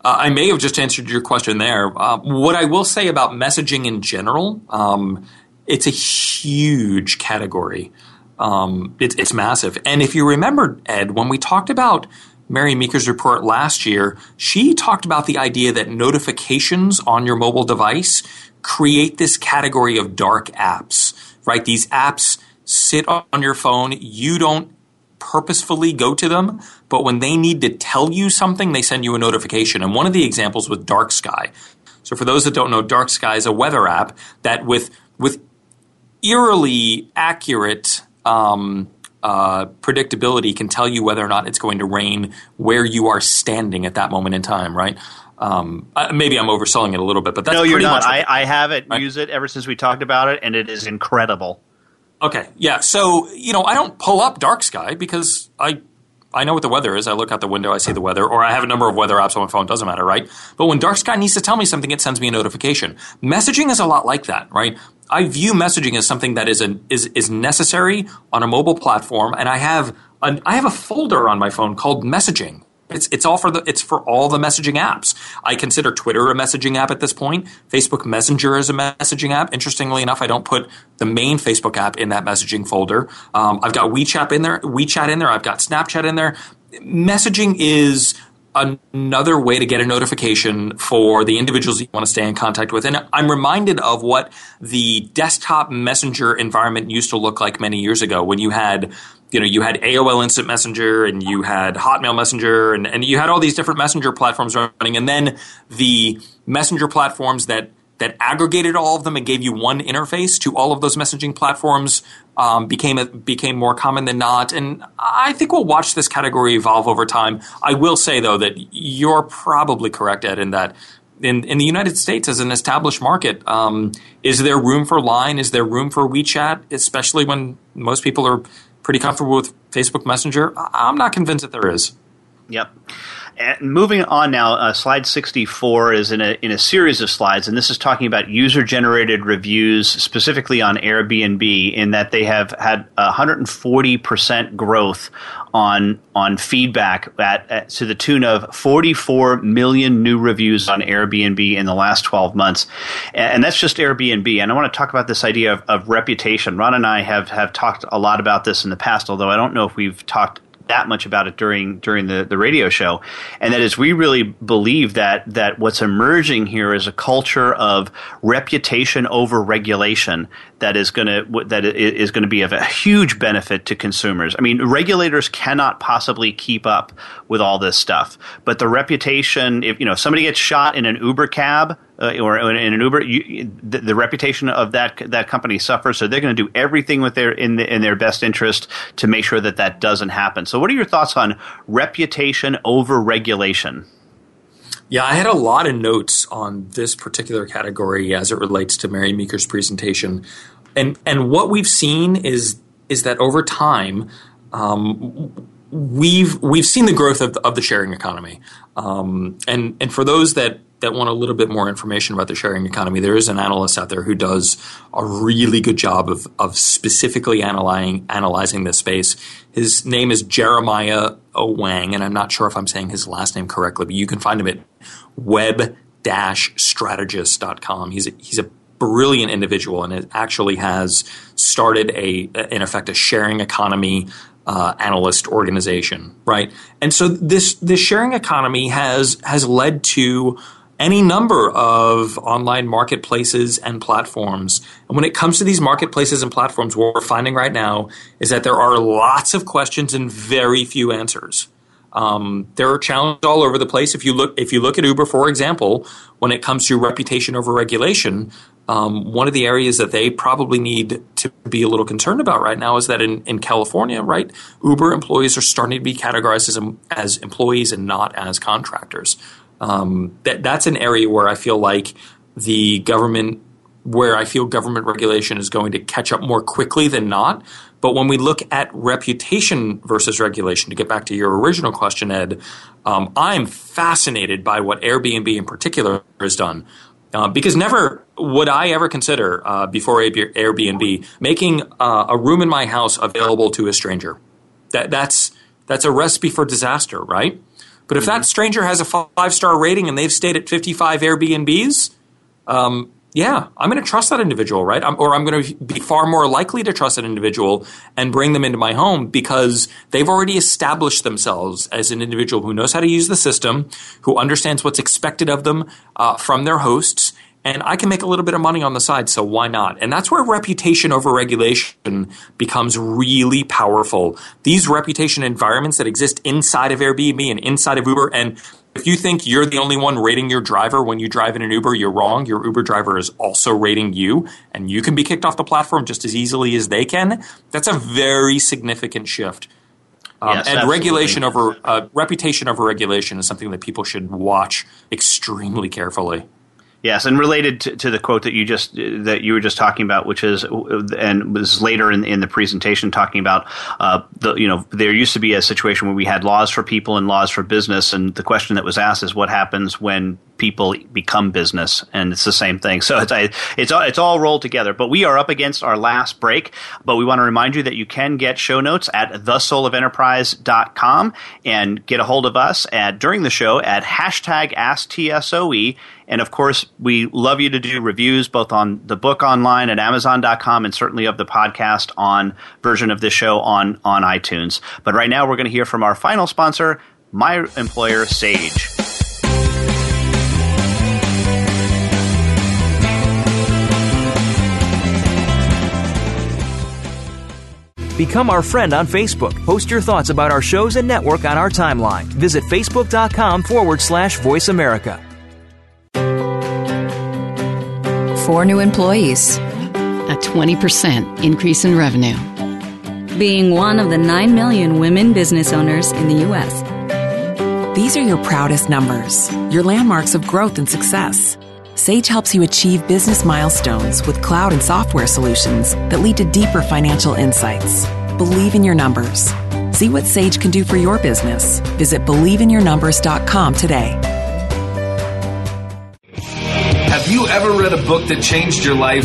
uh, I may have just answered your question there. Uh, what I will say about messaging in general, um, it's a huge category. Um, it, it's massive. And if you remember, Ed, when we talked about Mary Meeker's report last year, she talked about the idea that notifications on your mobile device create this category of dark apps, right? These apps sit on your phone. You don't purposefully go to them, but when they need to tell you something, they send you a notification. And one of the examples was Dark Sky. So for those that don't know, Dark Sky is a weather app that with with eerily accurate um, uh, predictability can tell you whether or not it's going to rain where you are standing at that moment in time, right? Um, uh, maybe I'm overselling it a little bit, but that's no, you're not. I, I have it, right? use it ever since we talked about it, and it is incredible. Okay, yeah. So you know, I don't pull up dark sky because I I know what the weather is. I look out the window, I see the weather, or I have a number of weather apps on my phone. Doesn't matter, right? But when dark sky needs to tell me something, it sends me a notification. Messaging is a lot like that, right? I view messaging as something that is an, is is necessary on a mobile platform, and I have an, I have a folder on my phone called messaging it's it's all for the it's for all the messaging apps. I consider Twitter a messaging app at this point. Facebook Messenger is a messaging app. Interestingly enough, I don't put the main Facebook app in that messaging folder. Um, I've got WeChat in there, WeChat in there. I've got Snapchat in there. Messaging is another way to get a notification for the individuals you want to stay in contact with. And I'm reminded of what the desktop messenger environment used to look like many years ago when you had you know, you had AOL Instant Messenger and you had Hotmail Messenger and, and you had all these different messenger platforms running. And then the messenger platforms that that aggregated all of them and gave you one interface to all of those messaging platforms um, became became more common than not. And I think we'll watch this category evolve over time. I will say though that you're probably correct, Ed, in that in, in the United States as an established market, um, is there room for Line? Is there room for WeChat? Especially when most people are pretty comfortable with Facebook Messenger. I'm not convinced that there is. Yep. And moving on now, uh, slide 64 is in a, in a series of slides, and this is talking about user generated reviews specifically on Airbnb, in that they have had 140% growth on on feedback at, at, to the tune of 44 million new reviews on Airbnb in the last 12 months, and, and that's just Airbnb. And I want to talk about this idea of, of reputation. Ron and I have have talked a lot about this in the past, although I don't know if we've talked that much about it during during the, the radio show, and that is we really believe that that what's emerging here is a culture of reputation over regulation that is going to that is going to be of a huge benefit to consumers. I mean, regulators cannot possibly keep up with all this stuff, but the reputation if you know if somebody gets shot in an Uber cab uh, or in an Uber, you, the, the, reputation of that that company suffers. So they're going to do everything with their in the, in their best interest to make sure that that doesn't happen. So, what are your thoughts on reputation over regulation? Yeah, I had a lot of notes on this particular category as it relates to Mary Meeker's presentation, and and what we've seen is is that over time. Um, we've we've seen the growth of the, of the sharing economy, um, and and for those that that want a little bit more information about the sharing economy, there is an analyst out there who does a really good job of, of specifically analyzing analyzing this space. His name is Jeremiah Owyang, and I'm not sure if I'm saying his last name correctly, but you can find him at web-strategist.com. He's a, he's a brilliant individual and it actually has started a in effect a sharing economy uh, analyst organization, right? And so this this sharing economy has has led to any number of online marketplaces and platforms. And when it comes to these marketplaces and platforms, what we're finding right now is that there are lots of questions and very few answers. Um, there are challenges all over the place. If you look, if you look at Uber, for example, when it comes to reputation over regulation, um, one of the areas that they probably need to be a little concerned about right now is that in, in California, right, Uber employees are starting to be categorized as, as employees and not as contractors. Um, that that's an area where I feel like the government, where I feel government regulation is going to catch up more quickly than not. But when we look at reputation versus regulation, to get back to your original question, Ed, um, I'm fascinated by what Airbnb in particular has done. Uh, because never would I ever consider uh, before Airbnb making uh, a room in my house available to a stranger. That that's that's a recipe for disaster, right? But if mm-hmm. that stranger has a five star rating and they've stayed at 55 Airbnbs, um, yeah, I'm going to trust that individual, right? I'm, or I'm going to be far more likely to trust that individual and bring them into my home because they've already established themselves as an individual who knows how to use the system, who understands what's expected of them uh, from their hosts, and I can make a little bit of money on the side, so why not? And that's where reputation over regulation becomes really powerful. These reputation environments that exist inside of Airbnb and inside of Uber, and if you think you're the only one rating your driver when you drive in an Uber, you're wrong. Your Uber driver is also rating you, and you can be kicked off the platform just as easily as they can. That's a very significant shift. Um, yes, and absolutely. regulation over uh, reputation over regulation is something that people should watch extremely carefully. Yes, and related to, to, the quote that you just that you were just talking about, which is and was later in, in the presentation talking about uh, the you know there used to be a situation where we had laws for people and laws for business, and the question that was asked is what happens when people become business, and it's the same thing. So it's it's all, it's all rolled together. But we are up against our last break. But we want to remind you that you can get show notes at thesoulofenterprise.com and get a hold of us at during the show at hashtag AskTSOE. And of course, we love you to do reviews both on the book online at Amazon.com and certainly of the podcast on version of this show on on iTunes. But right now, we're going to hear from our final sponsor, my employer, Sage. Become our friend on Facebook. Post your thoughts about our shows and network on our timeline. Visit facebook.com forward slash voice America. Four new employees, a 20% increase in revenue. Being one of the 9 million women business owners in the U.S. These are your proudest numbers, your landmarks of growth and success. Sage helps you achieve business milestones with cloud and software solutions that lead to deeper financial insights. Believe in your numbers. See what Sage can do for your business. Visit believeinyournumbers.com today. Have you ever read a book that changed your life?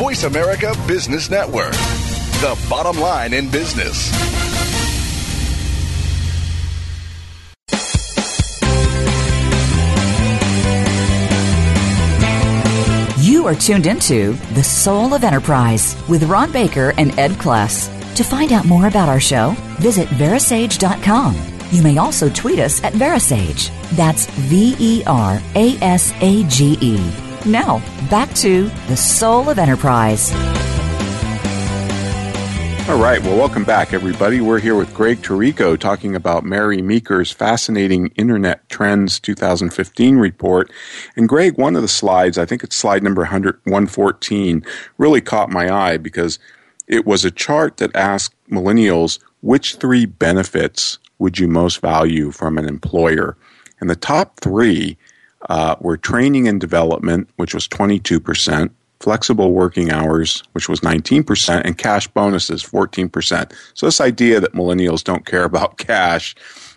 Voice America Business Network, the bottom line in business. You are tuned into The Soul of Enterprise with Ron Baker and Ed Kless. To find out more about our show, visit Verasage.com. You may also tweet us at Verasage. That's V E R A S A G E. Now, back to The Soul of Enterprise. All right. Well, welcome back, everybody. We're here with Greg Tirico talking about Mary Meeker's fascinating Internet Trends 2015 report. And Greg, one of the slides, I think it's slide number 114, really caught my eye because it was a chart that asked millennials which three benefits would you most value from an employer? And the top three uh, were training and development, which was 22%, flexible working hours, which was 19%, and cash bonuses, 14%. So this idea that millennials don't care about cash,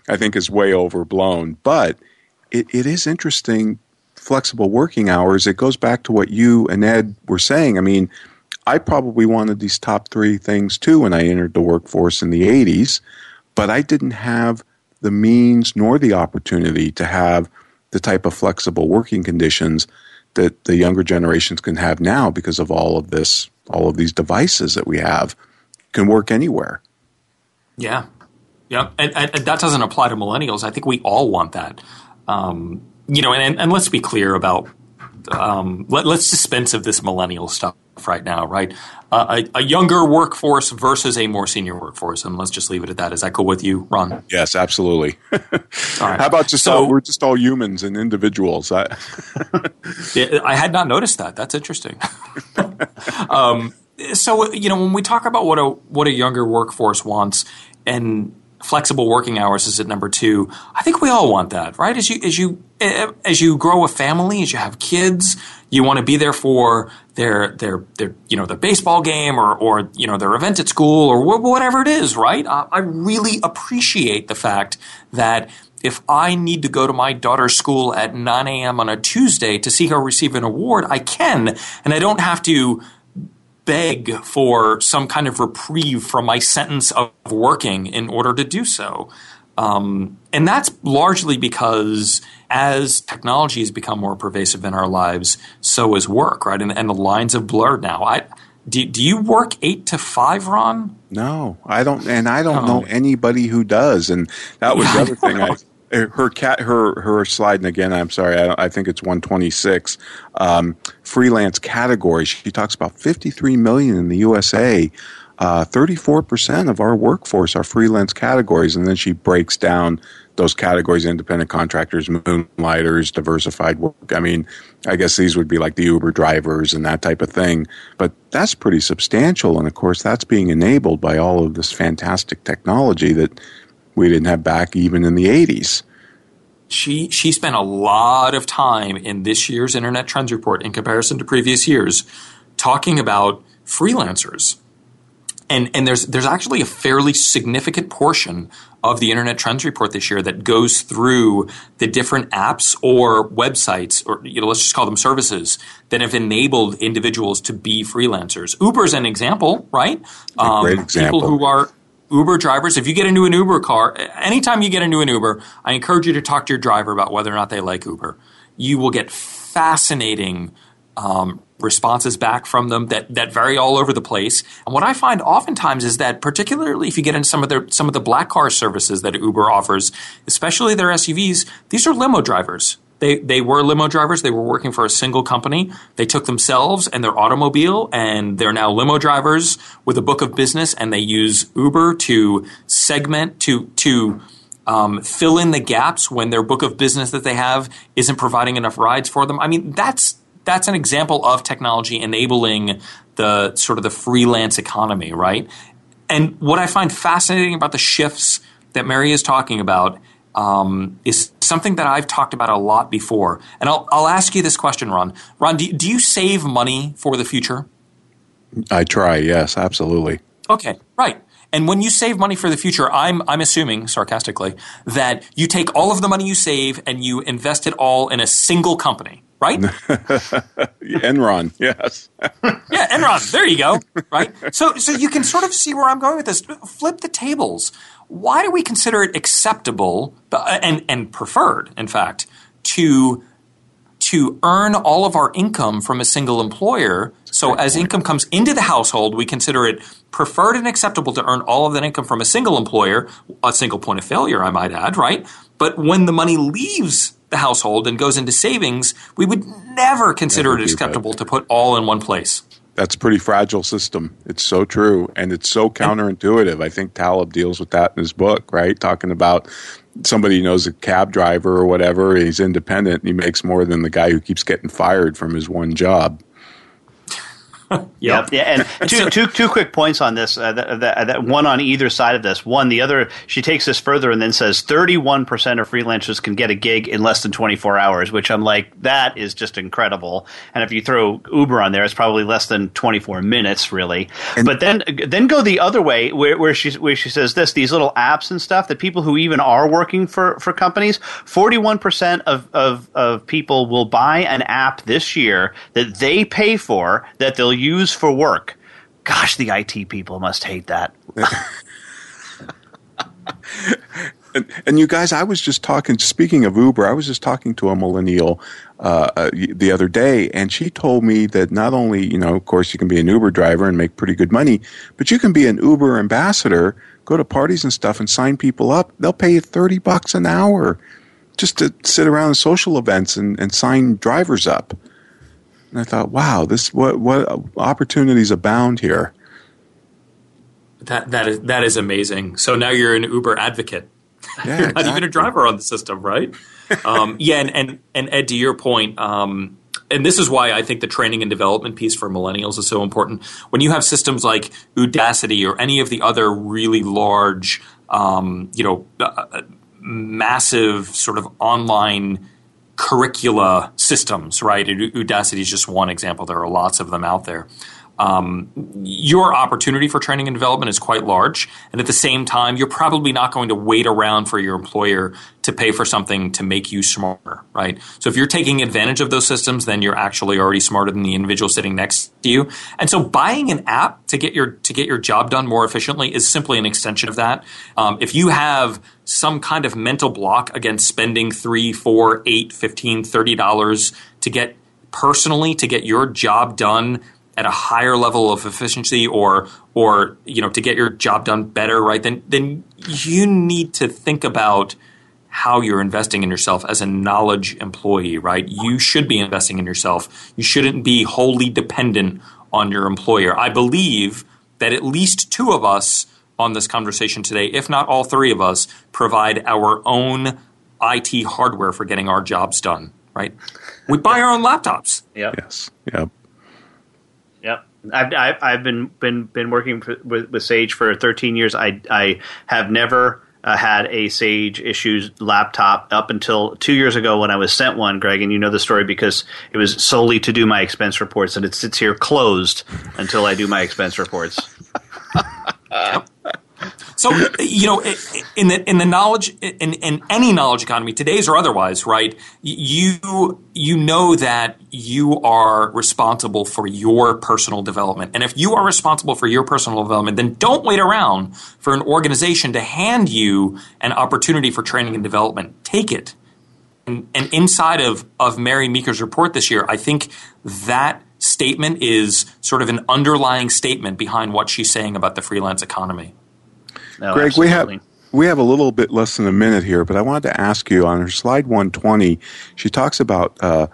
I think is way overblown. But it, it is interesting, flexible working hours. It goes back to what you and Ed were saying. I mean, I probably wanted these top three things too when I entered the workforce in the 80s, but I didn't have the means nor the opportunity to have the type of flexible working conditions that the younger generations can have now because of all of this, all of these devices that we have can work anywhere. Yeah. Yeah. And, and, and that doesn't apply to millennials. I think we all want that. Um, you know, and, and let's be clear about, um, let, us dispense of this millennial stuff right now, right? Uh, a, a, younger workforce versus a more senior workforce, and let's just leave it at that. Is that cool with you, Ron? Yes, absolutely. all right. How about just so, all, we're just all humans and individuals? I, yeah, I had not noticed that. That's interesting. um, so you know, when we talk about what a what a younger workforce wants, and flexible working hours is at number two. I think we all want that, right? As you as you as you grow a family, as you have kids, you want to be there for their their their you know their baseball game or or you know their event at school or wh- whatever it is, right? I, I really appreciate the fact that if I need to go to my daughter's school at 9 a.m. on a Tuesday to see her receive an award, I can, and I don't have to beg for some kind of reprieve from my sentence of working in order to do so. Um, and that's largely because as technology has become more pervasive in our lives, so is work, right? And, and the lines have blurred now. I, do, do you work eight to five, Ron? No, I don't, and I don't oh. know anybody who does. And that was the other thing I her cat her her slide and again i'm sorry i, I think it's 126 um, freelance categories she talks about 53 million in the usa uh, 34% of our workforce are freelance categories and then she breaks down those categories independent contractors moonlighters diversified work i mean i guess these would be like the uber drivers and that type of thing but that's pretty substantial and of course that's being enabled by all of this fantastic technology that we didn't have back even in the 80s. She she spent a lot of time in this year's Internet Trends report in comparison to previous years talking about freelancers. And and there's there's actually a fairly significant portion of the Internet Trends report this year that goes through the different apps or websites or you know let's just call them services that have enabled individuals to be freelancers. Uber's an example, right? Um, great example. People who are Uber drivers, if you get into an Uber car, anytime you get into an Uber, I encourage you to talk to your driver about whether or not they like Uber. You will get fascinating um, responses back from them that that vary all over the place. And what I find oftentimes is that, particularly if you get into some of their some of the black car services that Uber offers, especially their SUVs, these are limo drivers. They, they were limo drivers. They were working for a single company. They took themselves and their automobile, and they're now limo drivers with a book of business. And they use Uber to segment to to um, fill in the gaps when their book of business that they have isn't providing enough rides for them. I mean, that's that's an example of technology enabling the sort of the freelance economy, right? And what I find fascinating about the shifts that Mary is talking about um, is something that I've talked about a lot before. And I'll, I'll ask you this question, Ron. Ron, do, do you save money for the future? I try. Yes, absolutely. Okay, right. And when you save money for the future, I'm I'm assuming sarcastically that you take all of the money you save and you invest it all in a single company, right? Enron, yes. yeah, Enron. There you go. Right. So so you can sort of see where I'm going with this. Flip the tables. Why do we consider it acceptable uh, and and preferred, in fact, to to earn all of our income from a single employer? So as income comes into the household, we consider it preferred and acceptable to earn all of that income from a single employer, a single point of failure, I might add, right? But when the money leaves the household and goes into savings, we would never consider never it acceptable to put all in one place. That's a pretty fragile system. It's so true. And it's so counterintuitive. I think Taleb deals with that in his book, right? Talking about somebody knows a cab driver or whatever, he's independent and he makes more than the guy who keeps getting fired from his one job. yep. Yeah, and two, two, two quick points on this. Uh, that, that, that, one on either side of this. One, the other. She takes this further and then says thirty-one percent of freelancers can get a gig in less than twenty-four hours, which I'm like, that is just incredible. And if you throw Uber on there, it's probably less than twenty-four minutes, really. And but then, then go the other way, where, where she where she says this: these little apps and stuff that people who even are working for for companies, forty-one percent of of of people will buy an app this year that they pay for that they'll use for work. Gosh, the IT people must hate that. and, and, you guys, I was just talking. Speaking of Uber, I was just talking to a millennial uh, uh, the other day, and she told me that not only, you know, of course, you can be an Uber driver and make pretty good money, but you can be an Uber ambassador, go to parties and stuff, and sign people up. They'll pay you thirty bucks an hour just to sit around social events and, and sign drivers up. And I thought, wow, this what what opportunities abound here. That that is that is amazing. So now you're an Uber advocate. Yeah, you're exactly. not even a driver on the system, right? um, yeah, and, and and Ed, to your point, um, and this is why I think the training and development piece for millennials is so important. When you have systems like Udacity or any of the other really large, um, you know, uh, uh massive sort of online curricula systems, right? Udacity is just one example. There are lots of them out there um, your opportunity for training and development is quite large. And at the same time, you're probably not going to wait around for your employer to pay for something to make you smarter, right? So if you're taking advantage of those systems, then you're actually already smarter than the individual sitting next to you. And so buying an app to get your to get your job done more efficiently is simply an extension of that. Um, if you have some kind of mental block against spending three, four, eight, fifteen, thirty dollars to get personally to get your job done at a higher level of efficiency or or you know to get your job done better right then then you need to think about how you're investing in yourself as a knowledge employee right? You should be investing in yourself. You shouldn't be wholly dependent on your employer. I believe that at least two of us on this conversation today if not all three of us provide our own IT hardware for getting our jobs done right? We buy our own laptops. Yep. yes. Yep Yep. I've, I've, I've been, been, been working for, with, with Sage for 13 years. I, I have never uh, had a Sage issues laptop up until two years ago when I was sent one, Greg, and you know the story because it was solely to do my expense reports, and it sits here closed until I do my expense reports. So you know, in the in the knowledge in, in any knowledge economy, today's or otherwise, right? You you know that you are responsible for your personal development, and if you are responsible for your personal development, then don't wait around for an organization to hand you an opportunity for training and development. Take it. And, and inside of of Mary Meeker's report this year, I think that statement is sort of an underlying statement behind what she's saying about the freelance economy. No, Greg, absolutely. we have we have a little bit less than a minute here, but I wanted to ask you on her slide 120. She talks about uh,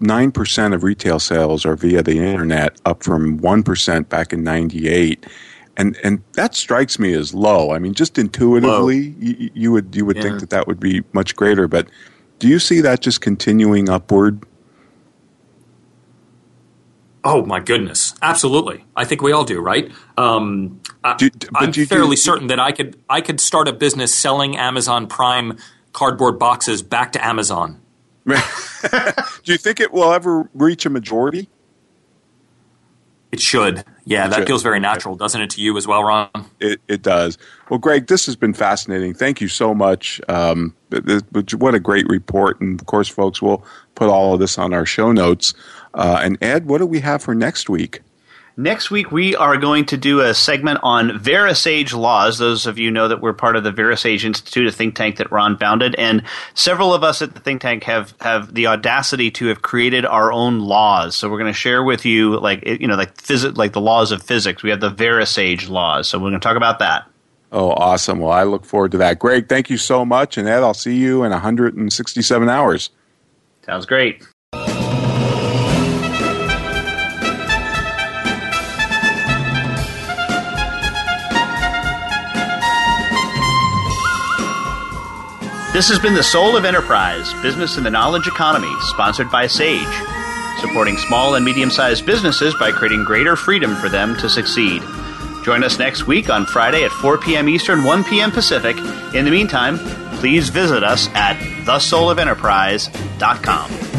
nine percent of retail sales are via the internet, up from one percent back in '98. And and that strikes me as low. I mean, just intuitively, you, you, would you would yeah. think that that would be much greater. But do you see that just continuing upward? Oh my goodness, absolutely. I think we all do, right? Um, do, I, am fairly do, certain that I could I could start a business selling Amazon Prime cardboard boxes back to Amazon. do you think it will ever reach a majority? It should. Yeah, that feels very natural, doesn't it, to you as well, Ron? It, it does. Well, Greg, this has been fascinating. Thank you so much. Um, what a great report. And of course, folks, we'll put all of this on our show notes. Uh, and Ed, what do we have for next week? Next week, we are going to do a segment on VeraSage laws. Those of you know that we're part of the VeraSage Institute, a think tank that Ron founded, and several of us at the think tank have have the audacity to have created our own laws. So we're going to share with you, like you know, like phys- like the laws of physics. We have the VeraSage laws, so we're going to talk about that. Oh, awesome! Well, I look forward to that. Greg, thank you so much, and Ed, I'll see you in 167 hours. Sounds great. This has been The Soul of Enterprise Business in the Knowledge Economy, sponsored by SAGE, supporting small and medium sized businesses by creating greater freedom for them to succeed. Join us next week on Friday at 4 p.m. Eastern, 1 p.m. Pacific. In the meantime, please visit us at thesoulofenterprise.com.